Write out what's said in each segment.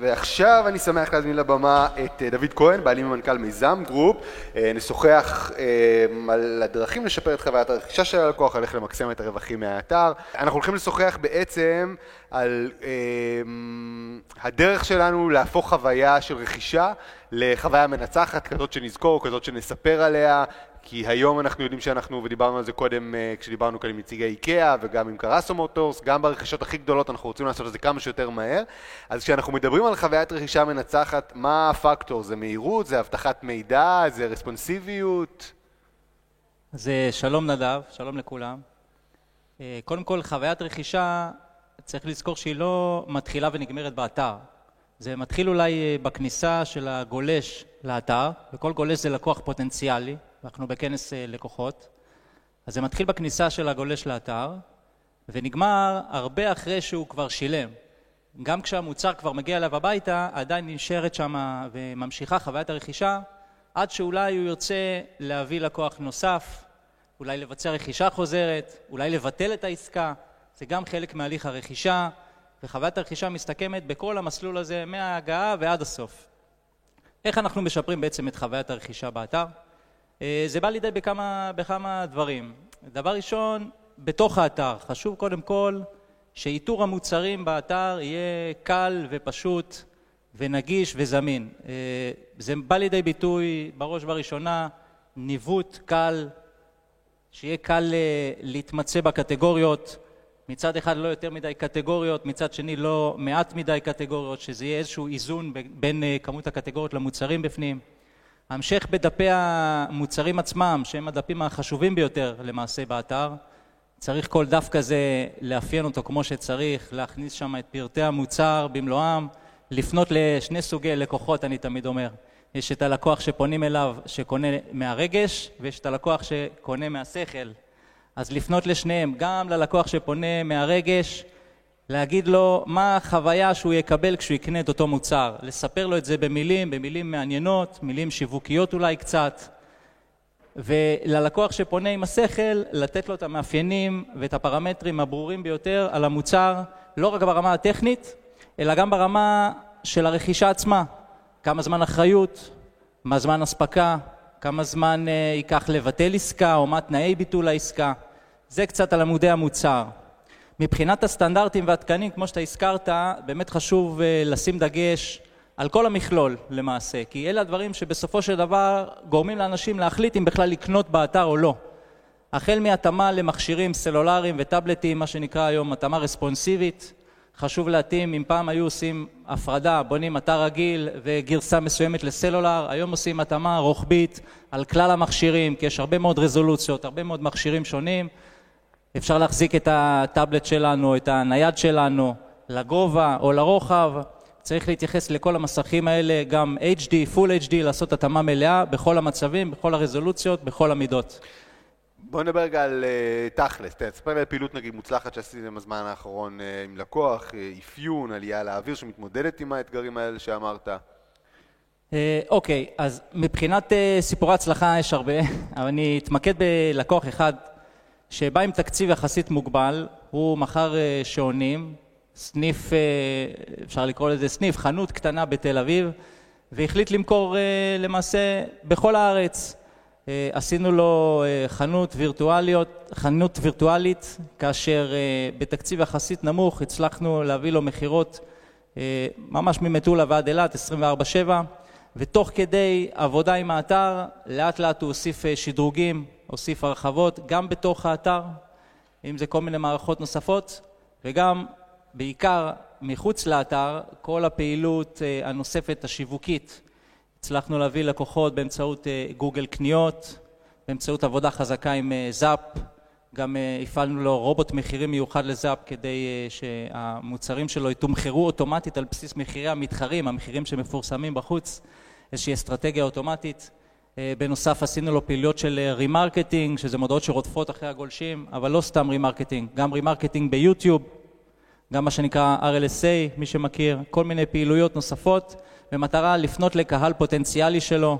ועכשיו אני שמח להזמין לבמה את דוד כהן, בעלים ומנכ"ל מיזם גרופ. נשוחח על הדרכים לשפר את חוויית הרכישה של הלקוח, על איך למקסם את הרווחים מהאתר. אנחנו הולכים לשוחח בעצם על הדרך שלנו להפוך חוויה של רכישה לחוויה מנצחת, כזאת שנזכור, כזאת שנספר עליה, כי היום אנחנו יודעים שאנחנו, ודיברנו על זה קודם כשדיברנו כאן עם נציגי איקאה וגם עם קרסו מוטורס, גם ברכישות הכי גדולות אנחנו רוצים לעשות את זה כמה שיותר מהר. אז כשאנחנו מדברים על חוויית רכישה מנצחת, מה הפקטור? זה מהירות? זה אבטחת מידע? זה רספונסיביות? אז שלום נדב, שלום לכולם. קודם כל, חוויית רכישה, צריך לזכור שהיא לא מתחילה ונגמרת באתר. זה מתחיל אולי בכניסה של הגולש לאתר, וכל גולש זה לקוח פוטנציאלי, אנחנו בכנס לקוחות. אז זה מתחיל בכניסה של הגולש לאתר, ונגמר הרבה אחרי שהוא כבר שילם. גם כשהמוצר כבר מגיע אליו הביתה, עדיין נשארת שמה וממשיכה חוויית הרכישה, עד שאולי הוא ירצה להביא לקוח נוסף, אולי לבצע רכישה חוזרת, אולי לבטל את העסקה, זה גם חלק מהליך הרכישה, וחוויית הרכישה מסתכמת בכל המסלול הזה מההגעה ועד הסוף. איך אנחנו משפרים בעצם את חוויית הרכישה באתר? זה בא לידי בכמה, בכמה דברים. דבר ראשון, בתוך האתר, חשוב קודם כל שאיתור המוצרים באתר יהיה קל ופשוט ונגיש וזמין. זה בא לידי ביטוי בראש ובראשונה, ניווט קל, שיהיה קל להתמצא בקטגוריות, מצד אחד לא יותר מדי קטגוריות, מצד שני לא מעט מדי קטגוריות, שזה יהיה איזשהו איזון בין כמות הקטגוריות למוצרים בפנים. המשך בדפי המוצרים עצמם, שהם הדפים החשובים ביותר למעשה באתר, צריך כל דף כזה לאפיין אותו כמו שצריך, להכניס שם את פרטי המוצר במלואם, לפנות לשני סוגי לקוחות, אני תמיד אומר. יש את הלקוח שפונים אליו, שקונה מהרגש, ויש את הלקוח שקונה מהשכל. אז לפנות לשניהם, גם ללקוח שפונה מהרגש, להגיד לו מה החוויה שהוא יקבל כשהוא יקנה את אותו מוצר, לספר לו את זה במילים, במילים מעניינות, מילים שיווקיות אולי קצת, וללקוח שפונה עם השכל, לתת לו את המאפיינים ואת הפרמטרים הברורים ביותר על המוצר, לא רק ברמה הטכנית, אלא גם ברמה של הרכישה עצמה, כמה זמן אחריות, מה זמן הספקה, כמה זמן ייקח לבטל עסקה או מה תנאי ביטול העסקה, זה קצת על עמודי המוצר. מבחינת הסטנדרטים והתקנים, כמו שאתה הזכרת, באמת חשוב לשים דגש על כל המכלול למעשה, כי אלה הדברים שבסופו של דבר גורמים לאנשים להחליט אם בכלל לקנות באתר או לא. החל מהתאמה למכשירים סלולריים וטאבלטים, מה שנקרא היום התאמה רספונסיבית, חשוב להתאים, אם פעם היו עושים הפרדה, בונים אתר רגיל וגרסה מסוימת לסלולר, היום עושים התאמה רוחבית על כלל המכשירים, כי יש הרבה מאוד רזולוציות, הרבה מאוד מכשירים שונים, אפשר להחזיק את הטאבלט שלנו, את הנייד שלנו, לגובה או לרוחב, צריך להתייחס לכל המסכים האלה, גם HD, Full HD, לעשות התאמה מלאה בכל המצבים, בכל הרזולוציות, בכל המידות. בוא נדבר רגע על תכלס, תספר לי על פעילות נגיד מוצלחת שעשיתם בזמן האחרון עם לקוח, אפיון, עלייה לאוויר שמתמודדת עם האתגרים האלה שאמרת. אוקיי, אז מבחינת סיפורי הצלחה יש הרבה, אבל אני אתמקד בלקוח אחד שבא עם תקציב יחסית מוגבל, הוא מכר שעונים, סניף, אפשר לקרוא לזה סניף, חנות קטנה בתל אביב, והחליט למכור למעשה בכל הארץ. עשינו לו חנות וירטואליות, חנות וירטואלית, כאשר בתקציב יחסית נמוך הצלחנו להביא לו מחירות ממש ממטולה ועד אילת, 24/7, ותוך כדי עבודה עם האתר, לאט לאט הוא הוסיף שדרוגים, הוסיף הרחבות, גם בתוך האתר, אם זה כל מיני מערכות נוספות, וגם בעיקר מחוץ לאתר, כל הפעילות הנוספת השיווקית. הצלחנו להביא לקוחות באמצעות גוגל קניות, באמצעות עבודה חזקה עם זאפ, גם הפעלנו לו רובוט מחירים מיוחד לזאפ כדי שהמוצרים שלו יתומחרו אוטומטית על בסיס מחירי המתחרים, המחירים שמפורסמים בחוץ, איזושהי אסטרטגיה אוטומטית. בנוסף עשינו לו פעילויות של remarketing, שזה מודעות שרודפות אחרי הגולשים, אבל לא סתם remarketing, גם remarketing ביוטיוב, גם מה שנקרא RLSA, מי שמכיר, כל מיני פעילויות נוספות, במטרה לפנות לקהל פוטנציאלי שלו,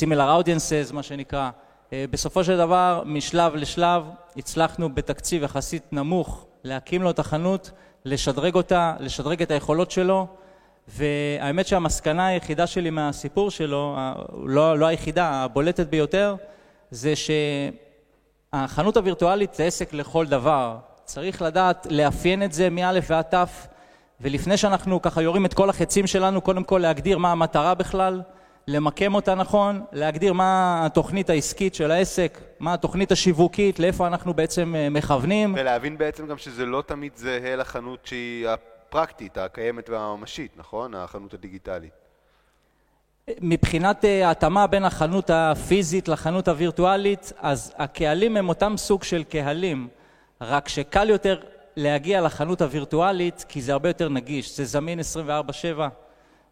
similar audiences, מה שנקרא. בסופו של דבר, משלב לשלב, הצלחנו בתקציב יחסית נמוך להקים לו את החנות, לשדרג אותה, לשדרג את היכולות שלו, והאמת שהמסקנה היחידה שלי מהסיפור שלו, לא, לא היחידה, הבולטת ביותר, זה שהחנות הווירטואלית זה עסק לכל דבר. צריך לדעת לאפיין את זה מא' ועד ת', ולפני שאנחנו ככה יורים את כל החצים שלנו, קודם כל להגדיר מה המטרה בכלל, למקם אותה נכון, להגדיר מה התוכנית העסקית של העסק, מה התוכנית השיווקית, לאיפה אנחנו בעצם אה, מכוונים. ולהבין בעצם גם שזה לא תמיד זהה לחנות שהיא הפרקטית, הקיימת והממשית, נכון? החנות הדיגיטלית. מבחינת אה, ההתאמה בין החנות הפיזית לחנות הווירטואלית, אז הקהלים הם אותם סוג של קהלים, רק שקל יותר להגיע לחנות הווירטואלית כי זה הרבה יותר נגיש, זה זמין 24/7,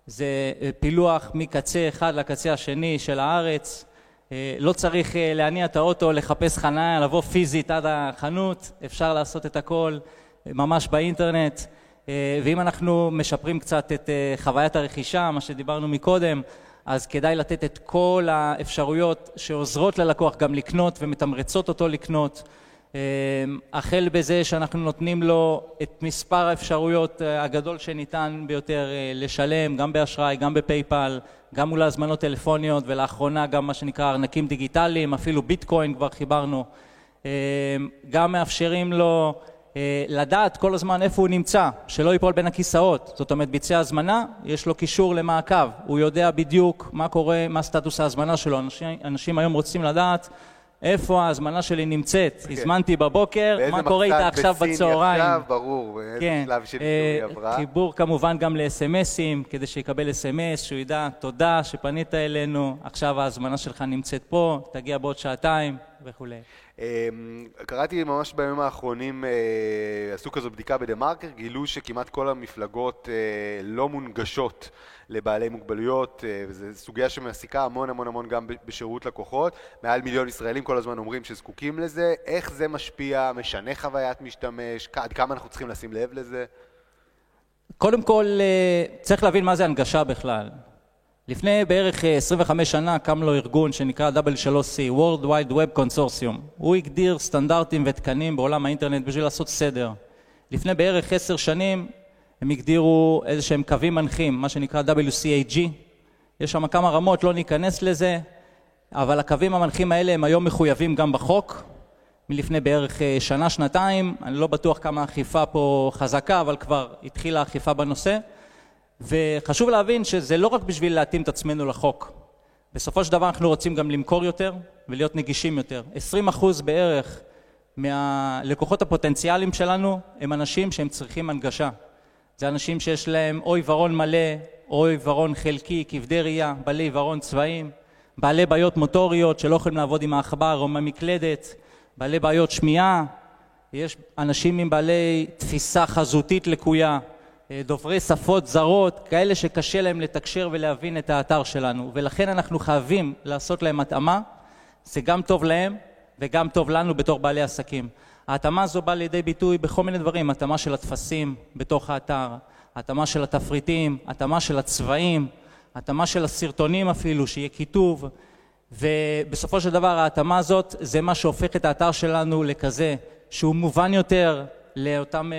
זה אה, פילוח מקצה אחד לקצה השני של הארץ, אה, לא צריך להניע את האוטו, לחפש חניה, לבוא פיזית עד החנות, אפשר לעשות את הכל ממש באינטרנט. אה, ואם אנחנו משפרים קצת את אה, חוויית הרכישה, מה שדיברנו מקודם, אז כדאי לתת את כל האפשרויות שעוזרות ללקוח גם לקנות ומתמרצות אותו לקנות. אה, החל בזה שאנחנו נותנים לו את מספר האפשרויות הגדול שניתן ביותר לשלם, גם באשראי, גם בפייפל, גם מול הזמנות טלפוניות, ולאחרונה גם מה שנקרא ארנקים דיגיטליים, אפילו ביטקוין כבר חיברנו. גם מאפשרים לו לדעת כל הזמן איפה הוא נמצא, שלא ייפול בין הכיסאות. זאת אומרת, ביצע הזמנה, יש לו קישור למעקב, הוא יודע בדיוק מה קורה, מה סטטוס ההזמנה שלו. אנשים, אנשים היום רוצים לדעת איפה ההזמנה שלי נמצאת. Okay. כן. הזמנתי בבוקר, מה קורה איתה עכשיו בצהריים. עכשיו, ברור, באיזה כן. שלב של אה, היא עברה. חיבור כמובן גם ל-SMSים, כדי שיקבל SMS, שהוא ידע, תודה שפנית אלינו, עכשיו ההזמנה שלך נמצאת פה, תגיע בעוד שעתיים וכולי. אמ, קראתי ממש בימים האחרונים, אה, עשו כזו בדיקה בדה מרקר, גילו שכמעט כל המפלגות אה, לא מונגשות לבעלי מוגבלויות, אה, וזו סוגיה שמעסיקה המון המון המון גם בשירות לקוחות. מעל מיליון ישראלים כל הזמן אומרים שזקוקים לזה. איך זה משפיע, משנה חוויית משתמש, עד כמה אנחנו צריכים לשים לב לזה? קודם כל, צריך להבין מה זה הנגשה בכלל. לפני בערך 25 אה, שנה קם לו ארגון שנקרא W3C, World Wide Web Consortium. הוא הגדיר סטנדרטים ותקנים בעולם האינטרנט בשביל לעשות סדר. לפני בערך עשר שנים הם הגדירו איזה שהם קווים מנחים, מה שנקרא WCAG. יש שם כמה רמות, לא ניכנס לזה, אבל הקווים המנחים האלה הם היום מחויבים גם בחוק, מלפני בערך אה, שנה, שנתיים. אני לא בטוח כמה האכיפה פה חזקה, אבל כבר התחילה האכיפה בנושא. וחשוב להבין שזה לא רק בשביל להתאים את עצמנו לחוק. בסופו של דבר אנחנו רוצים גם למכור יותר ולהיות נגישים יותר. 20 אחוז בערך מהלקוחות הפוטנציאליים שלנו הם אנשים שהם צריכים הנגשה. זה אנשים שיש להם או עיוורון מלא או עיוורון חלקי, כבדי ראייה, בעלי עיוורון צבעים, בעלי בעיות מוטוריות שלא יכולים לעבוד עם העכבר או עם המקלדת, בעלי בעיות שמיעה, יש אנשים עם בעלי תפיסה חזותית לקויה, דוברי שפות זרות, כאלה שקשה להם לתקשר ולהבין את האתר שלנו, ולכן אנחנו חייבים לעשות להם התאמה, זה גם טוב להם וגם טוב לנו בתור בעלי עסקים. ההתאמה הזו באה לידי ביטוי בכל מיני דברים, התאמה של הטפסים בתוך האתר, התאמה של התפריטים, התאמה של הצבעים, התאמה של הסרטונים אפילו, שיהיה כיתוב, ובסופו של דבר ההתאמה הזאת זה מה שהופך את האתר שלנו לכזה שהוא מובן יותר, לאותם אה,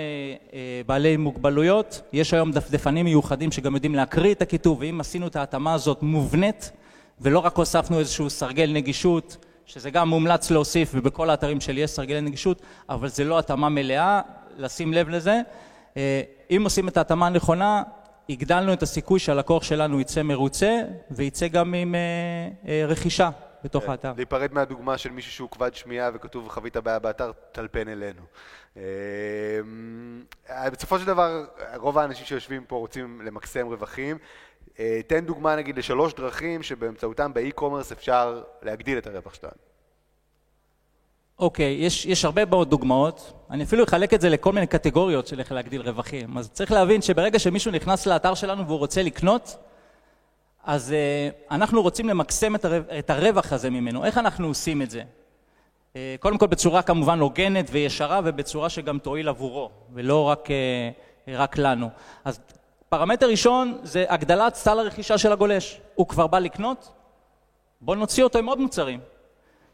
אה, בעלי מוגבלויות. יש היום דפדפנים מיוחדים שגם יודעים להקריא את הכיתוב, ואם עשינו את ההתאמה הזאת מובנית, ולא רק הוספנו איזשהו סרגל נגישות, שזה גם מומלץ להוסיף, ובכל האתרים שלי יש סרגלי נגישות, אבל זה לא התאמה מלאה, לשים לב לזה. אה, אם עושים את ההתאמה הנכונה, הגדלנו את הסיכוי שהלקוח שלנו יצא מרוצה, ויצא גם עם רכישה. בתוך האתר. להיפרד מהדוגמה של מישהו שהוא כבד שמיעה וכתוב חווית בעיה באתר, טלפן אלינו. אמ, בסופו של דבר, רוב האנשים שיושבים פה רוצים למקסם רווחים. אה, תן דוגמה נגיד לשלוש דרכים שבאמצעותם באי-קומרס אפשר להגדיל את הרווח שלנו. אוקיי, okay, יש, יש הרבה מאוד דוגמאות. אני אפילו אחלק את זה לכל מיני קטגוריות של איך להגדיל רווחים. אז צריך להבין שברגע שמישהו נכנס לאתר שלנו והוא רוצה לקנות, אז uh, אנחנו רוצים למקסם את, הרו, את הרווח הזה ממנו. איך אנחנו עושים את זה? Uh, קודם כל בצורה כמובן הוגנת וישרה ובצורה שגם תועיל עבורו, ולא רק, uh, רק לנו. אז פרמטר ראשון זה הגדלת סל הרכישה של הגולש. הוא כבר בא לקנות? בואו נוציא אותו עם עוד מוצרים.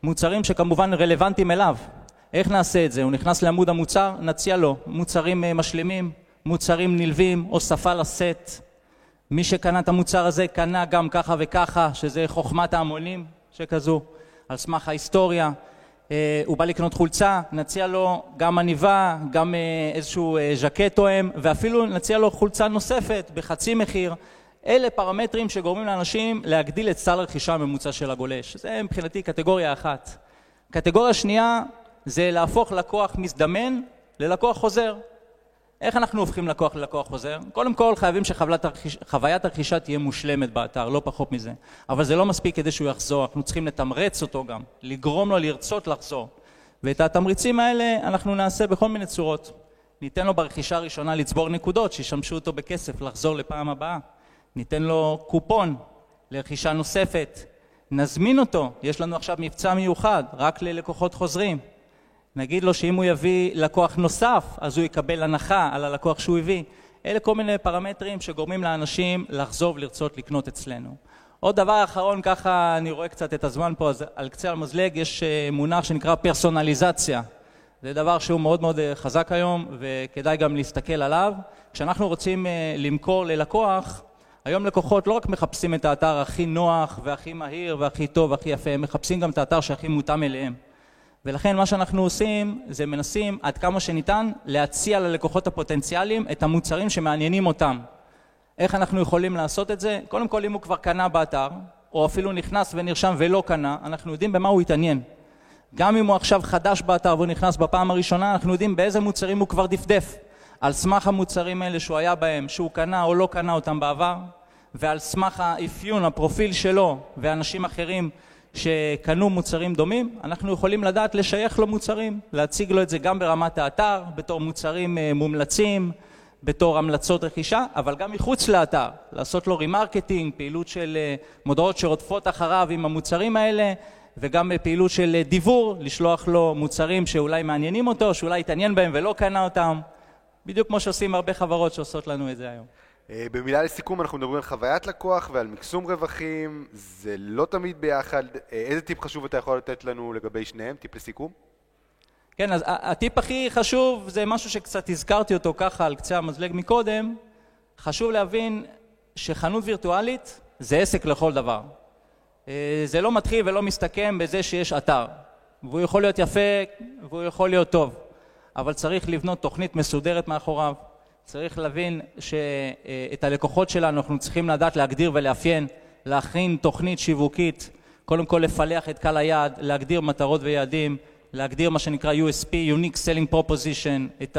מוצרים שכמובן רלוונטיים אליו. איך נעשה את זה? הוא נכנס לעמוד המוצר, נציע לו מוצרים משלימים, מוצרים נלווים, הוספה לסט. מי שקנה את המוצר הזה קנה גם ככה וככה, שזה חוכמת ההמונים שכזו, על סמך ההיסטוריה. אה, הוא בא לקנות חולצה, נציע לו גם עניבה, גם אה, איזשהו אה, ז'קט תואם, ואפילו נציע לו חולצה נוספת בחצי מחיר. אלה פרמטרים שגורמים לאנשים להגדיל את סל הרכישה הממוצע של הגולש. זה מבחינתי קטגוריה אחת. קטגוריה שנייה זה להפוך לקוח מזדמן ללקוח חוזר. איך אנחנו הופכים לקוח ללקוח חוזר? קודם כל חייבים שחוויית הרכישה תהיה מושלמת באתר, לא פחות מזה. אבל זה לא מספיק כדי שהוא יחזור, אנחנו צריכים לתמרץ אותו גם, לגרום לו לרצות לחזור. ואת התמריצים האלה אנחנו נעשה בכל מיני צורות. ניתן לו ברכישה הראשונה לצבור נקודות שישמשו אותו בכסף לחזור לפעם הבאה. ניתן לו קופון לרכישה נוספת. נזמין אותו, יש לנו עכשיו מבצע מיוחד רק ללקוחות חוזרים. נגיד לו שאם הוא יביא לקוח נוסף, אז הוא יקבל הנחה על הלקוח שהוא הביא. אלה כל מיני פרמטרים שגורמים לאנשים לחזור ולרצות לקנות אצלנו. עוד דבר אחרון, ככה אני רואה קצת את הזמן פה, אז על קצה המזלג יש אה, מונח שנקרא פרסונליזציה. זה דבר שהוא מאוד מאוד אה, חזק היום וכדאי גם להסתכל עליו. כשאנחנו רוצים אה, למכור ללקוח, היום לקוחות לא רק מחפשים את האתר הכי נוח והכי מהיר והכי טוב והכי יפה, הם מחפשים גם את האתר שהכי מותאם אליהם. ולכן מה שאנחנו עושים זה מנסים עד כמה שניתן להציע ללקוחות הפוטנציאליים את המוצרים שמעניינים אותם. איך אנחנו יכולים לעשות את זה? קודם כל אם הוא כבר קנה באתר, או אפילו נכנס ונרשם ולא קנה, אנחנו יודעים במה הוא התעניין. גם אם הוא עכשיו חדש באתר והוא נכנס בפעם הראשונה, אנחנו יודעים באיזה מוצרים הוא כבר דפדף. על סמך המוצרים האלה שהוא היה בהם, שהוא קנה או לא קנה אותם בעבר, ועל סמך האפיון, הפרופיל שלו ואנשים אחרים שקנו מוצרים דומים, אנחנו יכולים לדעת לשייך לו מוצרים, להציג לו את זה גם ברמת האתר, בתור מוצרים אה, מומלצים, בתור המלצות רכישה, אבל גם מחוץ לאתר, לעשות לו remarketing, פעילות של אה, מודעות שרודפות אחריו עם המוצרים האלה, וגם פעילות של אה, דיבור, לשלוח לו מוצרים שאולי מעניינים אותו, שאולי התעניין בהם ולא קנה אותם, בדיוק כמו שעושים הרבה חברות שעושות לנו את זה היום. אה, במילה לסיכום, אנחנו מדברים על חוויית לקוח ועל מקסום רווחים, זה לא תמיד ביחד. אה, איזה טיפ חשוב אתה יכול לתת לנו לגבי שניהם? טיפ לסיכום? כן, אז הטיפ הכי חשוב זה משהו שקצת הזכרתי אותו ככה על קצה המזלג מקודם. חשוב להבין שחנות וירטואלית זה עסק לכל דבר. אה, זה לא מתחיל ולא מסתכם בזה שיש אתר. והוא יכול להיות יפה והוא יכול להיות טוב, אבל צריך לבנות תוכנית מסודרת מאחוריו. צריך להבין שאת הלקוחות שלנו אנחנו צריכים לדעת להגדיר ולאפיין, להכין תוכנית שיווקית, קודם כל לפלח את קהל היעד, להגדיר מטרות ויעדים, להגדיר מה שנקרא USP, Unique Selling Proposition, את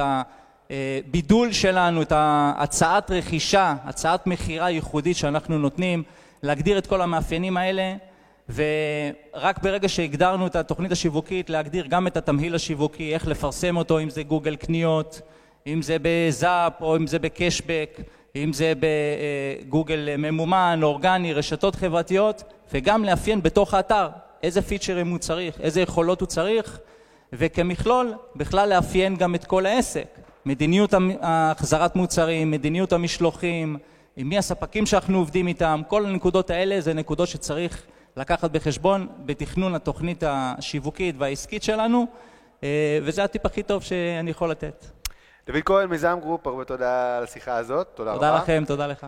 הבידול שלנו, את ההצעת רכישה, הצעת מכירה ייחודית שאנחנו נותנים, להגדיר את כל המאפיינים האלה ורק ברגע שהגדרנו את התוכנית השיווקית להגדיר גם את התמהיל השיווקי, איך לפרסם אותו, אם זה גוגל קניות, אם זה בזאפ או אם זה בקשבק, אם זה בגוגל ממומן, אורגני, רשתות חברתיות, וגם לאפיין בתוך האתר איזה פיצ'רים הוא צריך, איזה יכולות הוא צריך, וכמכלול בכלל לאפיין גם את כל העסק, מדיניות החזרת מוצרים, מדיניות המשלוחים, עם מי הספקים שאנחנו עובדים איתם, כל הנקודות האלה זה נקודות שצריך לקחת בחשבון בתכנון התוכנית השיווקית והעסקית שלנו, אה, וזה הטיפ הכי טוב שאני יכול לתת. דוד כהן, מיזם גרופ, הרבה תודה על השיחה הזאת, תודה, תודה רבה. תודה לכם, תודה לך.